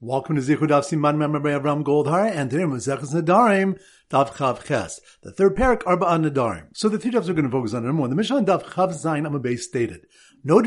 Welcome to Zichud Daf Siman Member Avram Goldhar, and today Muzechus Nedarim, Daf Chav Ches, the third parak Arba Nadarim. So the three dafs we're going to focus on. Number one, the Mishnah Daf Chav Zayin Amabay stated, One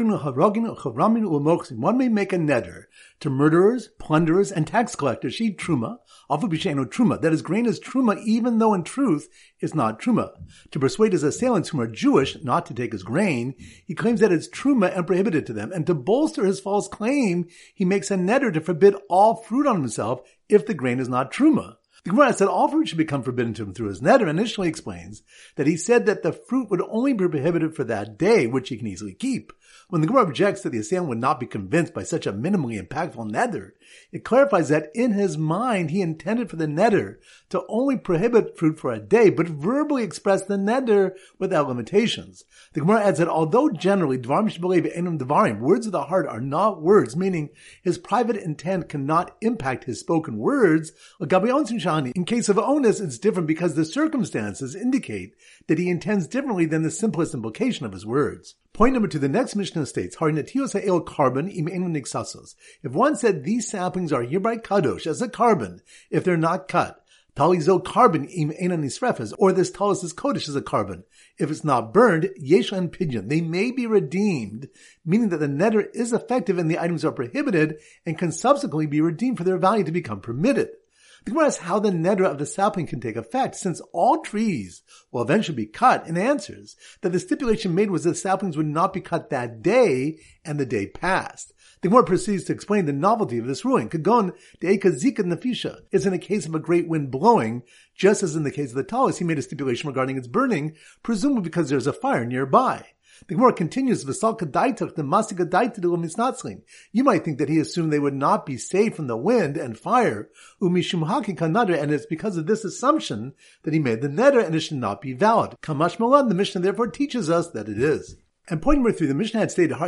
may make a neder to murderers, plunderers, and tax collectors. She truma, alpha b'sheino truma. That is, grain is truma, even though in truth it's not truma. To persuade his assailants who are Jewish not to take his grain, he claims that it's truma and prohibited to them. And to bolster his false claim, he makes a neder to forbid all fruit on himself if the grain is not truma. The Gemara said all fruit should become forbidden to him through his neder. Initially explains that he said that the fruit would only be prohibited for that day, which he can easily keep. When the Gemara objects that the assailant would not be convinced by such a minimally impactful neder, it clarifies that in his mind he intended for the neder to only prohibit fruit for a day, but verbally express the neder without limitations. The Gemara adds that although generally dvarim enum dvarim, words of the heart are not words, meaning his private intent cannot impact his spoken words, in case of onus, it's different because the circumstances indicate that he intends differently than the simplest implication of his words. Point number two, the next Mishnah states, korban If one said these saplings are hereby kadosh as a korban, if they're not cut, talizo korban im nisrefes, or this talis is kodesh as a korban. If it's not burned, yesha and pidyon, they may be redeemed, meaning that the neder is effective and the items are prohibited and can subsequently be redeemed for their value to become permitted. The Gemara asks how the nedra of the sapling can take effect, since all trees will eventually be cut, and answers that the stipulation made was that saplings would not be cut that day, and the day passed. The Gemara proceeds to explain the novelty of this ruling. Kagon de'eka zika nefisha is in a case of a great wind blowing, just as in the case of the talis, he made a stipulation regarding its burning, presumably because there's a fire nearby. The Gemara continues, the You might think that he assumed they would not be saved from the wind and fire, and it's because of this assumption that he made the neder and it should not be valid. Kamash Malan, the Mishnah therefore teaches us that it is. And point number three, the Mishnah had stated, il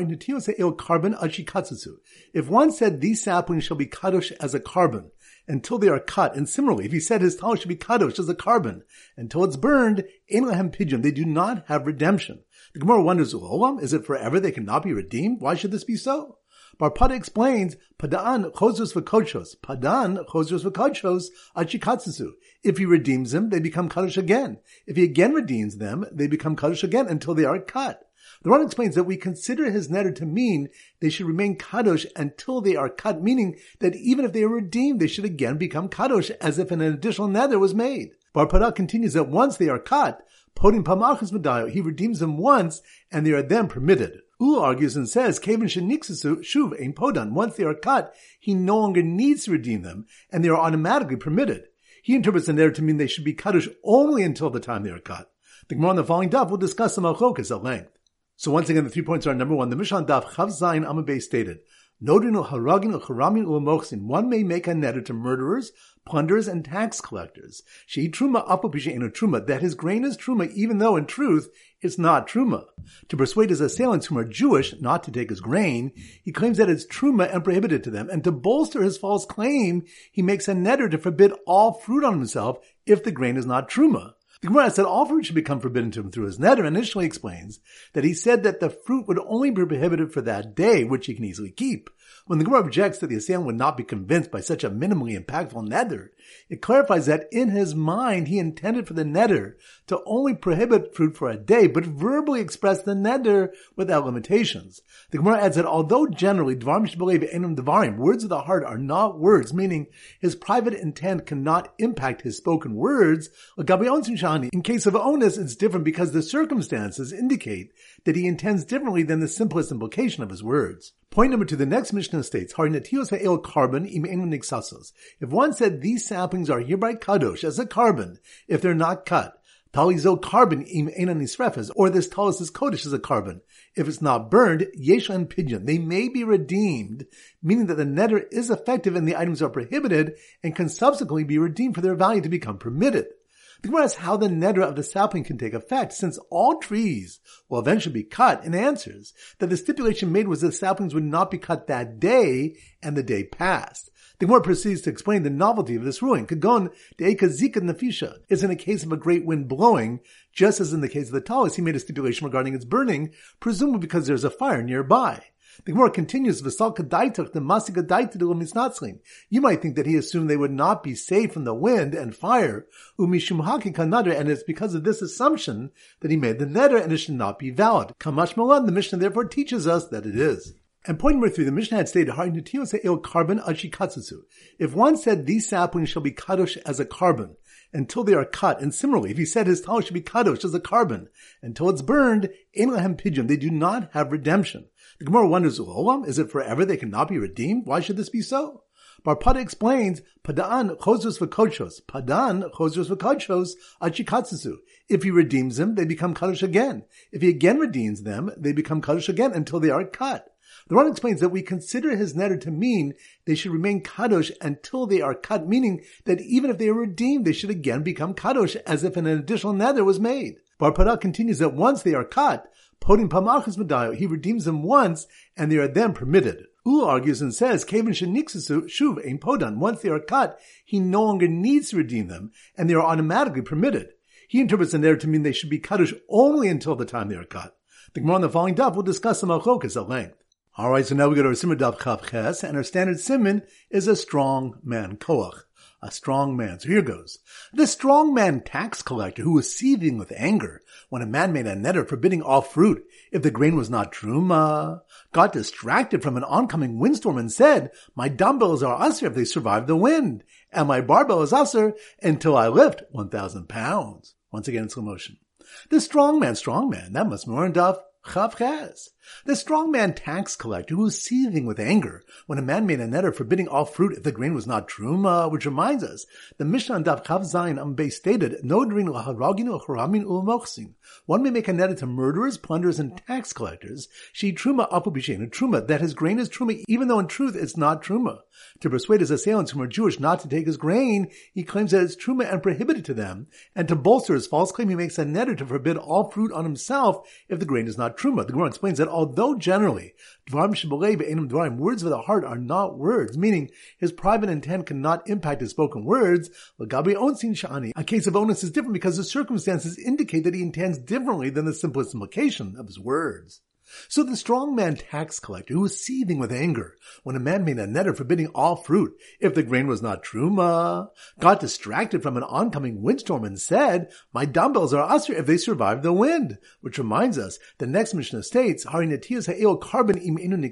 korban If one said these saplings shall be kadosh as a korban, until they are cut. And similarly, if he said his talis should be kadosh as a korban until it's burned, in lahem pidyon, they do not have redemption. The Gemara wonders, is it forever they cannot be redeemed? Why should this be so? Bar Pada explains, Padan chozos v'kochos, Padan chozos v'kochos achikatsusu. If he redeems them, they become kadosh again. If he again redeems them, they become kadosh again until they are cut. The Ran explains that we consider his neder to mean they should remain kadosh until they are cut, meaning that even if they are redeemed, they should again become kadosh, as if an additional neder was made. Bar Pada continues that once they are cut, Podim Pamachas Medayo, he redeems them once, and they are then permitted. Ula argues and says, Kevin Sheniksasu Shuv Ein Podan. Once they are cut, he no longer needs to redeem them, and they are automatically permitted. He interprets the neder to mean they should be kadosh only until the time they are cut. The Gemara on the following daf will discuss the malchokas at length. So once again, the three points are number one, the Mishnah Daf Chav Zayin Amabay stated, Nodrin haragin. One may make a neder to murderers, plunderers, and tax collectors. She truma apopisha a truma. That his grain is truma, even though in truth it's not truma. To persuade his assailants who are Jewish not to take his grain, he claims that it's truma and prohibited to them. And to bolster his false claim, he makes a neder to forbid all fruit on himself if the grain is not truma. The Gemara said all fruit should become forbidden to him through his neder. Initially explains that he said that the fruit would only be prohibited for that day, which he can easily keep. When the Gemara objects that the assailant would not be convinced by such a minimally impactful neder, it clarifies that in his mind he intended for the neder to only prohibit fruit for a day, but verbally expressed the neder without limitations. The Gemara adds that although generally dvarim enum dvarim, words of the heart are not words, meaning his private intent cannot impact his spoken words, in case of onus, it's different because the circumstances indicate that he intends differently than the simplest implication of his words. Point number two, the next Mishnah states, Harinatios ha'el korban im If one said these saplings are hereby kadosh as a korban, if they're not cut, talizo korban im nisrefes, or this talis is kodesh as a korban. If it's not burned, yesha and pidyon, they may be redeemed, meaning that the neder is effective and the items are prohibited and can subsequently be redeemed for their value to become permitted. The Gemara asks how the nedra of the sapling can take effect, since all trees will eventually be cut, and answers that the stipulation made was that saplings would not be cut that day, and the day passed. The Gemara proceeds to explain the novelty of this ruling. Kagon de'eka zika nefisha is in a case of a great wind blowing, just as in the case of the talis, he made a stipulation regarding its burning, presumably because there's a fire nearby. The Gemara continues, the You might think that he assumed they would not be saved from the wind and fire, and it's because of this assumption that he made the neder and it should not be valid. Kamash Malan, the Mishnah therefore teaches us that it is. And point number three, the Mishnah had stated, korban If one said these saplings shall be kadosh as a korban until they are cut, and similarly, if he said his talis should be kadosh as a korban until it's burned, pidyon, they do not have redemption. The Gemara wonders, Olam, is it forever they cannot be redeemed? Why should this be so? Barpada explains, Padan chozos v'kochos, Padan chozos v'kochos achikatsusu. If he redeems them, they become kadosh again. If he again redeems them, they become kadosh again until they are cut. The Ran explains that we consider his neder to mean they should remain kadosh until they are cut, meaning that even if they are redeemed, they should again become kadosh as if an additional neder was made. Bar continues that once they are cut, Podim Pamachas Medayo, he redeems them once and they are then permitted. Ul argues and says, Kevin Sheniksasu Shuv Ein Podan. Once they are cut, he no longer needs to redeem them and they are automatically permitted. He interprets the neder to mean they should be kadosh only until the time they are cut. The Gemara on the following daf will discuss the malchokas at length. All right, so now we go to our Simmer Daf Chav Ches, and our standard simon is a strong man, Koach, a strong man. So here goes. The strong man tax collector who was seething with anger when a man made a neder forbidding all fruit if the grain was not truma, got distracted from an oncoming windstorm and said, my dumbbells are usher if they survive the wind, and my barbell is usher until I lift 1,000 pounds. Once again in slow motion. The strong man, strong man, that must be more in Chav. The strongman tax collector who was seething with anger when a man made a neder forbidding all fruit if the grain was not truma, which reminds us, the Mishnah on Dav Chav Zayin Ambay stated, Nodrin laharaginu charamin ulmochsin. One may make a neder to murderers, plunderers, and tax collectors. She truma apubishin, a truma, that his grain is truma, even though in truth it's not truma. To persuade his assailants who are Jewish not to take his grain, he claims that it's truma and prohibited to them. And to bolster his false claim, he makes a neder to forbid all fruit on himself if the grain is not truma. The Gemara explains that although generally words of the heart are not words, meaning his private intent cannot impact his spoken words, a case of onus is different because the circumstances indicate that he intends differently than the simplest implication of his words. So the strong man tax collector who was seething with anger when a man made a neder forbidding all fruit if the grain was not truma, got distracted from an oncoming windstorm and said, my dumbbells are usher if they survive the wind. Which reminds us, the next Mishnah states, korban im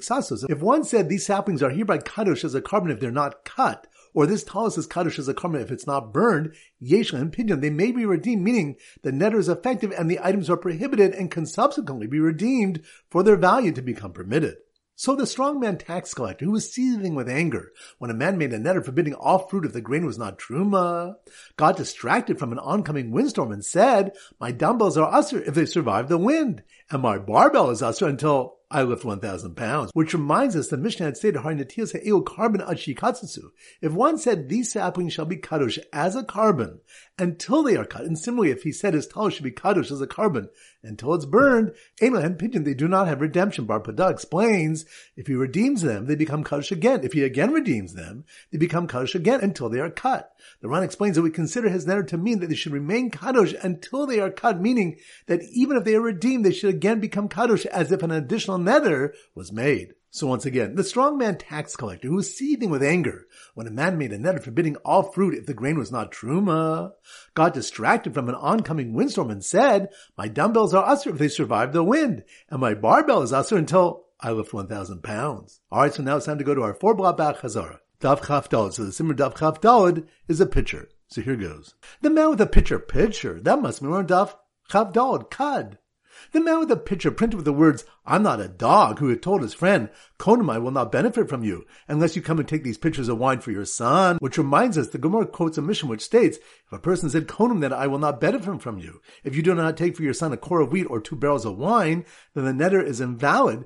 If one said these saplings are hereby kadosh as a korban if they're not cut, or this talis is kaddish as a karma if it's not burned, yesh and pidyon, they may be redeemed, meaning the neder is effective and the items are prohibited and can subsequently be redeemed for their value to become permitted. So the strongman tax collector, who was seething with anger when a man made a neder forbidding all fruit if the grain was not truma, got distracted from an oncoming windstorm and said, my dumbbells are usher if they survive the wind, and my barbell is usher until I lift 1,000 pounds, which reminds us the Mishnah had stated, korban If one said these saplings shall be kadosh as a korban until they are cut, and similarly if he said his talis should be kadosh as a korban until it's burned, and pidyon, they do not have redemption. Bar Pada explains, if he redeems them, they become kadosh again. If he again redeems them, they become kadosh again until they are cut. The Ran explains that we consider his neder to mean that they should remain kadosh until they are cut, meaning that even if they are redeemed, they should again become kadosh as if an additional neder was made. So once again, the strongman tax collector who was seething with anger when a man made a neder forbidding all fruit if the grain was not truma, got distracted from an oncoming windstorm and said, my dumbbells are usher if they survive the wind, and my barbell is usher until I lift 1,000 pounds. Alright, so now it's time to go to our four block back Chazara. Dav Chaf Dalad. So the Simmer Dav Chaf Dalad is a pitcher. So here goes. The man with a pitcher, pitcher. That must be on Dav Chaf Dalad, cud. The man with the picture printed with the words, I'm not a dog, who had told his friend, Konamai will not benefit from you unless you come and take these pitchers of wine for your son. Which reminds us, the Gemara quotes a mission which states, if a person said, Konam, then I will not benefit from you. If you do not take for your son a core of wheat or two barrels of wine, then the neder is invalid.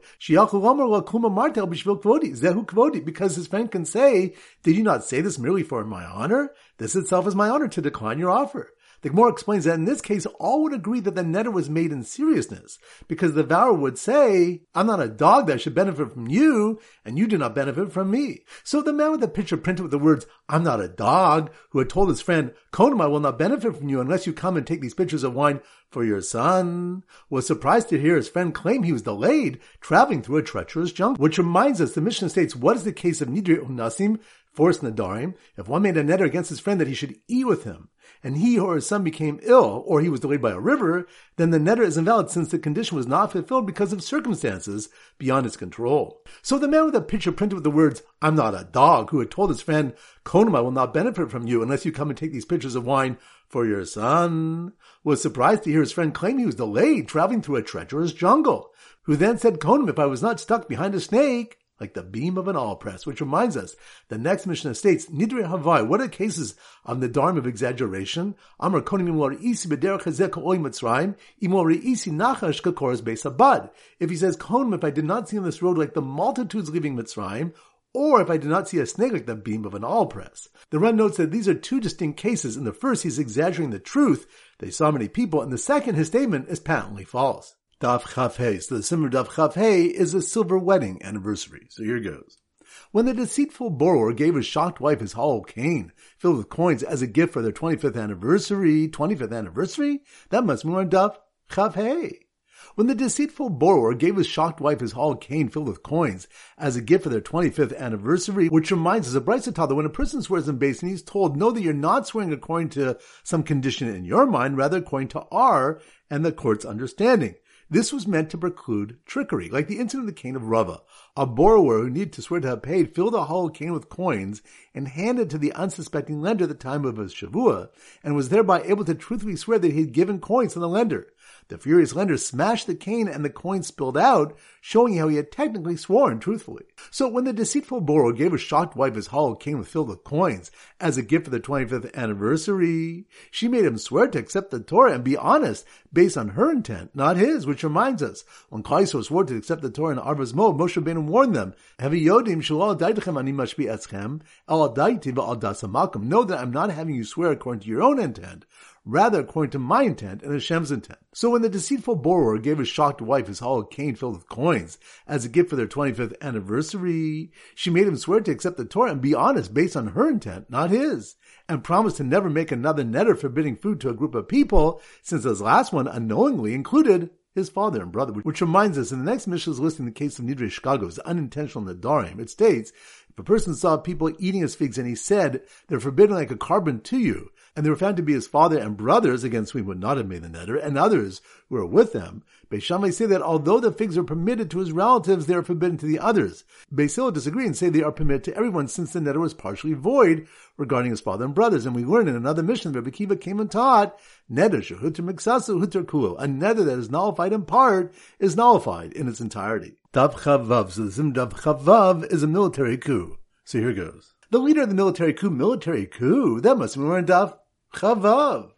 Because his friend can say, did you not say this merely for my honor? This itself is my honor to decline your offer. The Gemara explains that in this case, all would agree that the neder was made in seriousness, because the vower would say, I'm not a dog that should benefit from you, and you do not benefit from me. So the man with the picture printed with the words, I'm not a dog, who had told his friend, Konam, will not benefit from you unless you come and take these pitchers of wine for your son, was surprised to hear his friend claim he was delayed traveling through a treacherous jungle. Which reminds us, the Mishnah states, what is the case of Nidri Unasim, forced Nedarim, if one made a neder against his friend that he should eat with him, and he or his son became ill, or he was delayed by a river, then the neder is invalid since the condition was not fulfilled because of circumstances beyond his control. So the man with a picture printed with the words, I'm not a dog, who had told his friend, Konam, I will not benefit from you unless you come and take these pitchers of wine for your son, was surprised to hear his friend claim he was delayed traveling through a treacherous jungle, who then said, Konam, if I was not stuck behind a snake, like the beam of an all press, which reminds us, the next Mishnah states, Nidre Havai, what are cases of the dharm of exaggeration? Amar konam isi nachash. If he says, konam, if I did not see on this road like the multitudes leaving Mitzrayim, or if I did not see a snake like the beam of an all press. The Ran notes that these are two distinct cases. In the first, he's exaggerating the truth. They saw many people. In the second, his statement is patently false. Daf Hey. So the Simmer Daf Hey is a silver wedding anniversary. So here goes. When the deceitful borrower gave his shocked wife his hollow cane filled with coins as a gift for their 25th anniversary, 25th anniversary, that must be on Daf Hey. When the deceitful borrower gave his shocked wife his hollow cane filled with coins as a gift for their 25th anniversary, which reminds us of Bryce that when a person swears in base and he's told, know that you're not swearing according to some condition in your mind, rather according to our and the court's understanding. This was meant to preclude trickery, like the incident of the cane of Rava. A borrower who needed to swear to have paid filled a hollow cane with coins and handed to the unsuspecting lender at the time of his shavua, and was thereby able to truthfully swear that he had given coins to the lender. The furious lender smashed the cane and the coin spilled out, showing how he had technically sworn truthfully. So when the deceitful borrower gave his shocked wife his hollow cane filled with coins as a gift for the 25th anniversary, she made him swear to accept the Torah and be honest based on her intent, not his, which reminds us, when Kaiso swore to accept the Torah in Arvas Mo, Moshe Rabbeinu warned them, Know that I'm not having you swear according to your own intent, rather according to my intent and Hashem's intent. So when the deceitful borrower gave his shocked wife his hollow cane filled with coins as a gift for their 25th anniversary, she made him swear to accept the Torah and be honest based on her intent, not his, and promised to never make another neder forbidding food to a group of people, since his last one unknowingly included his father and brother, which reminds us in the next Mishnah is listing the case of Nidre Shkagos, unintentional Nedarim. It states, if a person saw people eating his figs and he said, they're forbidden like a carbon to you, and they were found to be his father and brothers against whom he would not have made the neder, and others who were with them. Beis Shammai say that although the figs are permitted to his relatives, they are forbidden to the others. Beis Hillel disagree and say they are permitted to everyone since the neder was partially void regarding his father and brothers. And we learn in another mission that Kiva came and taught, neder shehuter miksasu huter kul, a neder that is nullified in part is nullified in its entirety. Dav Chavav, so the Sim Dav Chavav is a military coup. So here goes. The leader of the military coup, military coup, that must be more in Dav Chavav.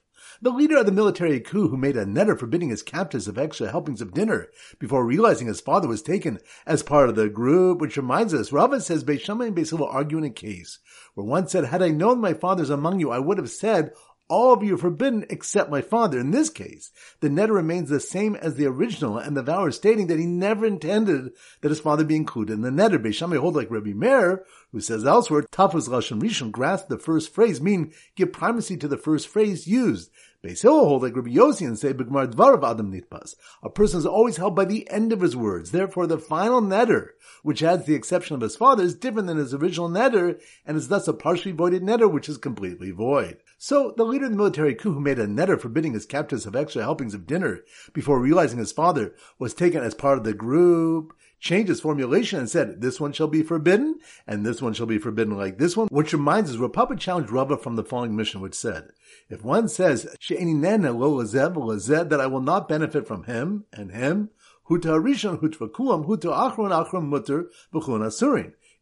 The leader of the military coup who made a neder forbidding his captives of extra helpings of dinner before realizing his father was taken as part of the group, which reminds us, Rava says Beis Shammai and Beis Hillel argue in a case where one said, had I known my father's among you, I would have said, all of you are forbidden except my father. In this case, the neder remains the same as the original, and the vower stating that he never intended that his father be included in the neder. Beis Shammai hold like Rabbi Meir, who says elsewhere, Tafus Lashon Rishon, grasp the first phrase, mean give primacy to the first phrase used. Beis Hillel hold like Rabbi Yossi and say, B'gmar Dvarav Adam Nitpas. A person is always held by the end of his words. Therefore, the final neder, which adds the exception of his father, is different than his original neder, and is thus a partially voided neder, which is completely void. So, the leader of the military coup who made a neder forbidding his captives of extra helpings of dinner before realizing his father was taken as part of the group, changed his formulation and said, this one shall be forbidden, and this one shall be forbidden like this one, which reminds us, Rav Papa challenged Rava from the following mission, which said, if one says, that I will not benefit from him and him, huta rishon hutvakuam, huta achron achron mutter.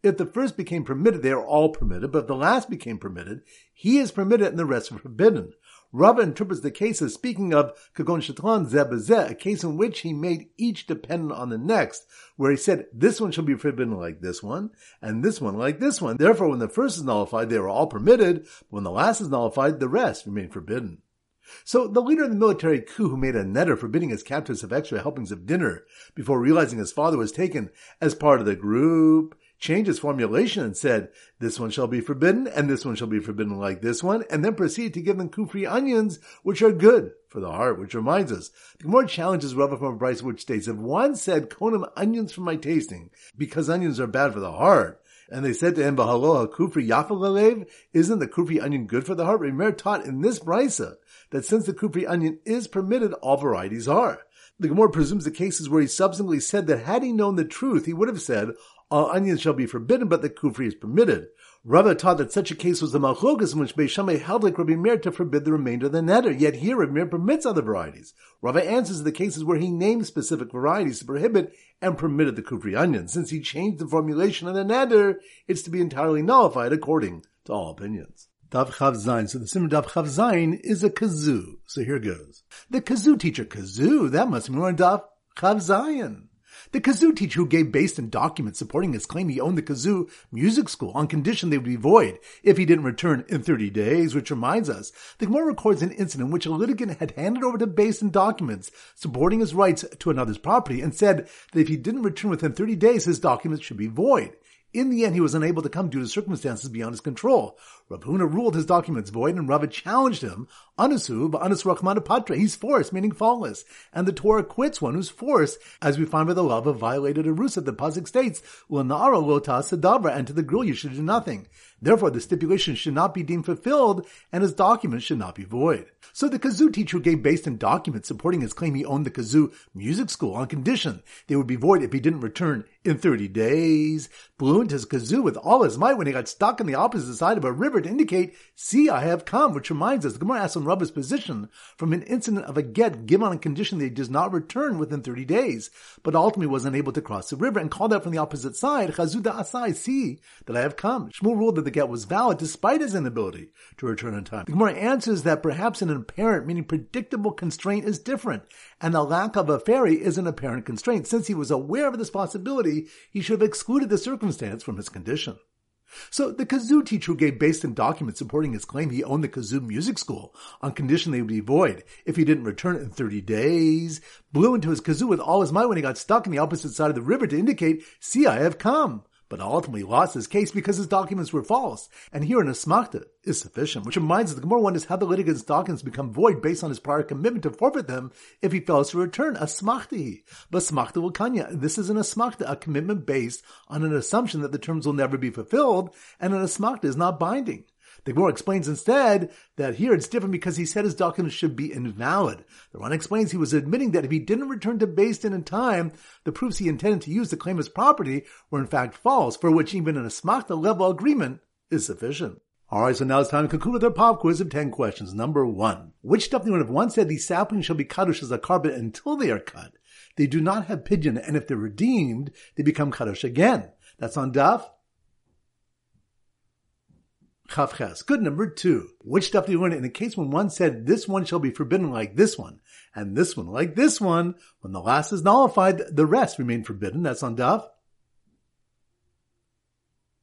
If the first became permitted, they are all permitted, but if the last became permitted, he is permitted and the rest are forbidden. Rava interprets the case as speaking of Kagon Shatlan Zebazeh, a case in which he made each dependent on the next, where he said, this one shall be forbidden like this one, and this one like this one. Therefore, when the first is nullified, they are all permitted, but when the last is nullified, the rest remain forbidden. So the leader of the military coup who made a neder forbidding his captives of extra helpings of dinner before realizing his father was taken as part of the group changed his formulation and said, this one shall be forbidden and this one shall be forbidden like this one, and then proceed to give them kufri onions, which are good for the heart, which reminds us. The Gemara challenges Rava from a Brisa which states, if one said, konam onions for my tasting, because onions are bad for the heart, and they said to him, Bahaloha kufri yafalalev, isn't the kufri onion good for the heart? Remer taught in this brisa that since the kufri onion is permitted, all varieties are. The Gemara presumes the cases where he subsequently said that had he known the truth, he would have said, all onions shall be forbidden, but the kufri is permitted. Rava taught that such a case was the malchogas in which Beis Shammai held like Rabbi Meir to forbid the remainder of the neder, yet here Rabbi Meir permits other varieties. Rava answers the cases where he named specific varieties to prohibit and permitted the kufri onion. Since he changed the formulation of the neder, it's to be entirely nullified according to all opinions. Dav Chav Zayin. So the Simon Dav Chav Zayin is a kazoo. So here goes. The kazoo teacher, kazoo, that must be more Dav Chav Zayin. The kazoo teacher who gave based documents supporting his claim he owned the kazoo music school on condition they would be void if he didn't return in 30 days, which reminds us, the Gemara records an incident in which a litigant had handed over to based documents supporting his rights to another's property and said that if he didn't return within 30 days, his documents should be void. In the end, he was unable to come due to circumstances beyond his control. Rav Huna ruled his documents void, and Rava challenged him. Anusu, Anus Rachmana Patra, he's forced, meaning faultless. And the Torah quits one who's forced, as we find by the of violated Arusa. The Pasuk states, Lanara lota sadabra, and to the girl you should do nothing. Therefore, the stipulation should not be deemed fulfilled, and his documents should not be void. So the kazoo teacher gave Beis Din documents supporting his claim he owned the kazoo music school on condition they would be void if he didn't return in 30 days, blew into his kazoo with all his might when he got stuck on the opposite side of a river to indicate, see, I have come, which reminds us, the Gemara asks on Rabba's position from an incident of a get given on condition that he does not return within 30 days, but ultimately was unable to cross the river and called out from the opposite side, Chazuda Asai, see that I have come. Shmuel ruled that the get was valid despite his inability to return in time. The Gemara answers that perhaps an apparent, meaning predictable constraint is different, and the lack of a ferry is an apparent constraint. Since he was aware of this possibility, he should have excluded the circumstance from his condition. So the kazoo teacher gave Beis Din documents supporting his claim he owned the kazoo music school on condition they would be void if he didn't return it in 30 days, blew into his kazoo with all his might when he got stuck on the opposite side of the river to indicate, see, I have come but ultimately lost his case because his documents were false. And here an asmachta is sufficient, which reminds us the Gemara wonders how the litigant's documents become void based on his prior commitment to forfeit them if he fails to return. Asmachti. But asmachta will. This is an asmachta, a commitment based on an assumption that the terms will never be fulfilled, and an asmachta is not binding. The Gemara explains instead that here it's different because he said his documents should be invalid. The Ran explains he was admitting that if he didn't return to Din in time, the proofs he intended to use to claim his property were in fact false, for which even an asmachta level agreement is sufficient. Alright, so now it's time to conclude with our pop quiz of 10 questions. Number one. Which stuff would have once said these saplings shall be kadosh as a carpet until they are cut? They do not have pidyon, and if they're redeemed, they become kadosh again. That's on Daf Chavches. Good number two. Which stuff do you learn in a case when one said this one shall be forbidden like this one, and this one like this one? When the last is nullified, the rest remain forbidden. That's on Daf.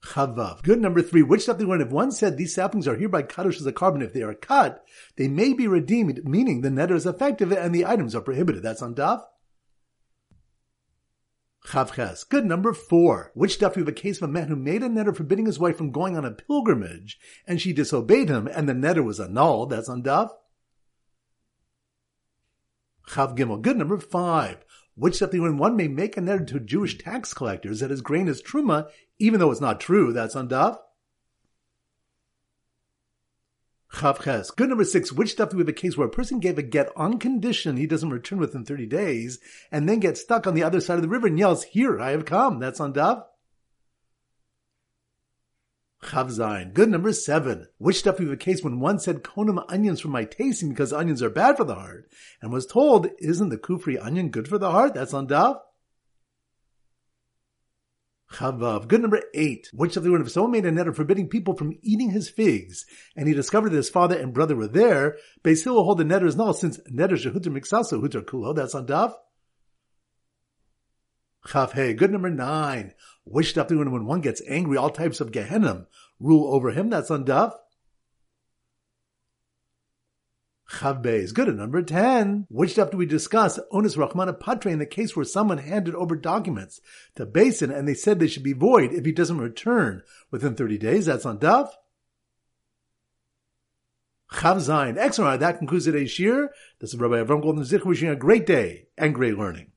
Chavav. Good number three. Which stuff do you learn if one said these saplings are hereby cut as a korban, if they are cut, they may be redeemed, meaning the neder is effective and the items are prohibited. That's on Daf. Chavches. Good number four. Which stuff we have a case of a man who made a neder forbidding his wife from going on a pilgrimage, and she disobeyed him, and the neder was annulled. That's on Daf. Chav Gimel. Good number five. Which stuff when one may make a neder to Jewish tax collectors that his grain is truma, even though it's not true. That's on Daf. Chavches. Good number six. Which stuff do we have a case where a person gave a get on condition he doesn't return within 30 days and then gets stuck on the other side of the river and yells, Here, I have come. That's on Dav. Chavzain. Good number seven. Which stuff we have a case when one said konam onions for my tasting because onions are bad for the heart and was told, Isn't the kufri onion good for the heart? That's on Dav. Chavav. Good number eight. Which of the word if someone made a neder forbidding people from eating his figs, and he discovered that his father and brother were there, Beis will hold the neder as null, since neder shehuter mixaso huter kulo. That's on Daf. Chav hey. Good number nine. Which stuff do when one gets angry, all types of gehenim rule over him? That's on Daf. Chav is good at number 10. Which stuff do we discuss? Onus Rahmana Patre in the case where someone handed over documents to Beis Din and they said they should be void if he doesn't return within 30 days. That's on Daf. Chav Zayin. Excellent. That concludes today's shiur. This is Rabbi Avram Golden Zich wishing a great day and great learning.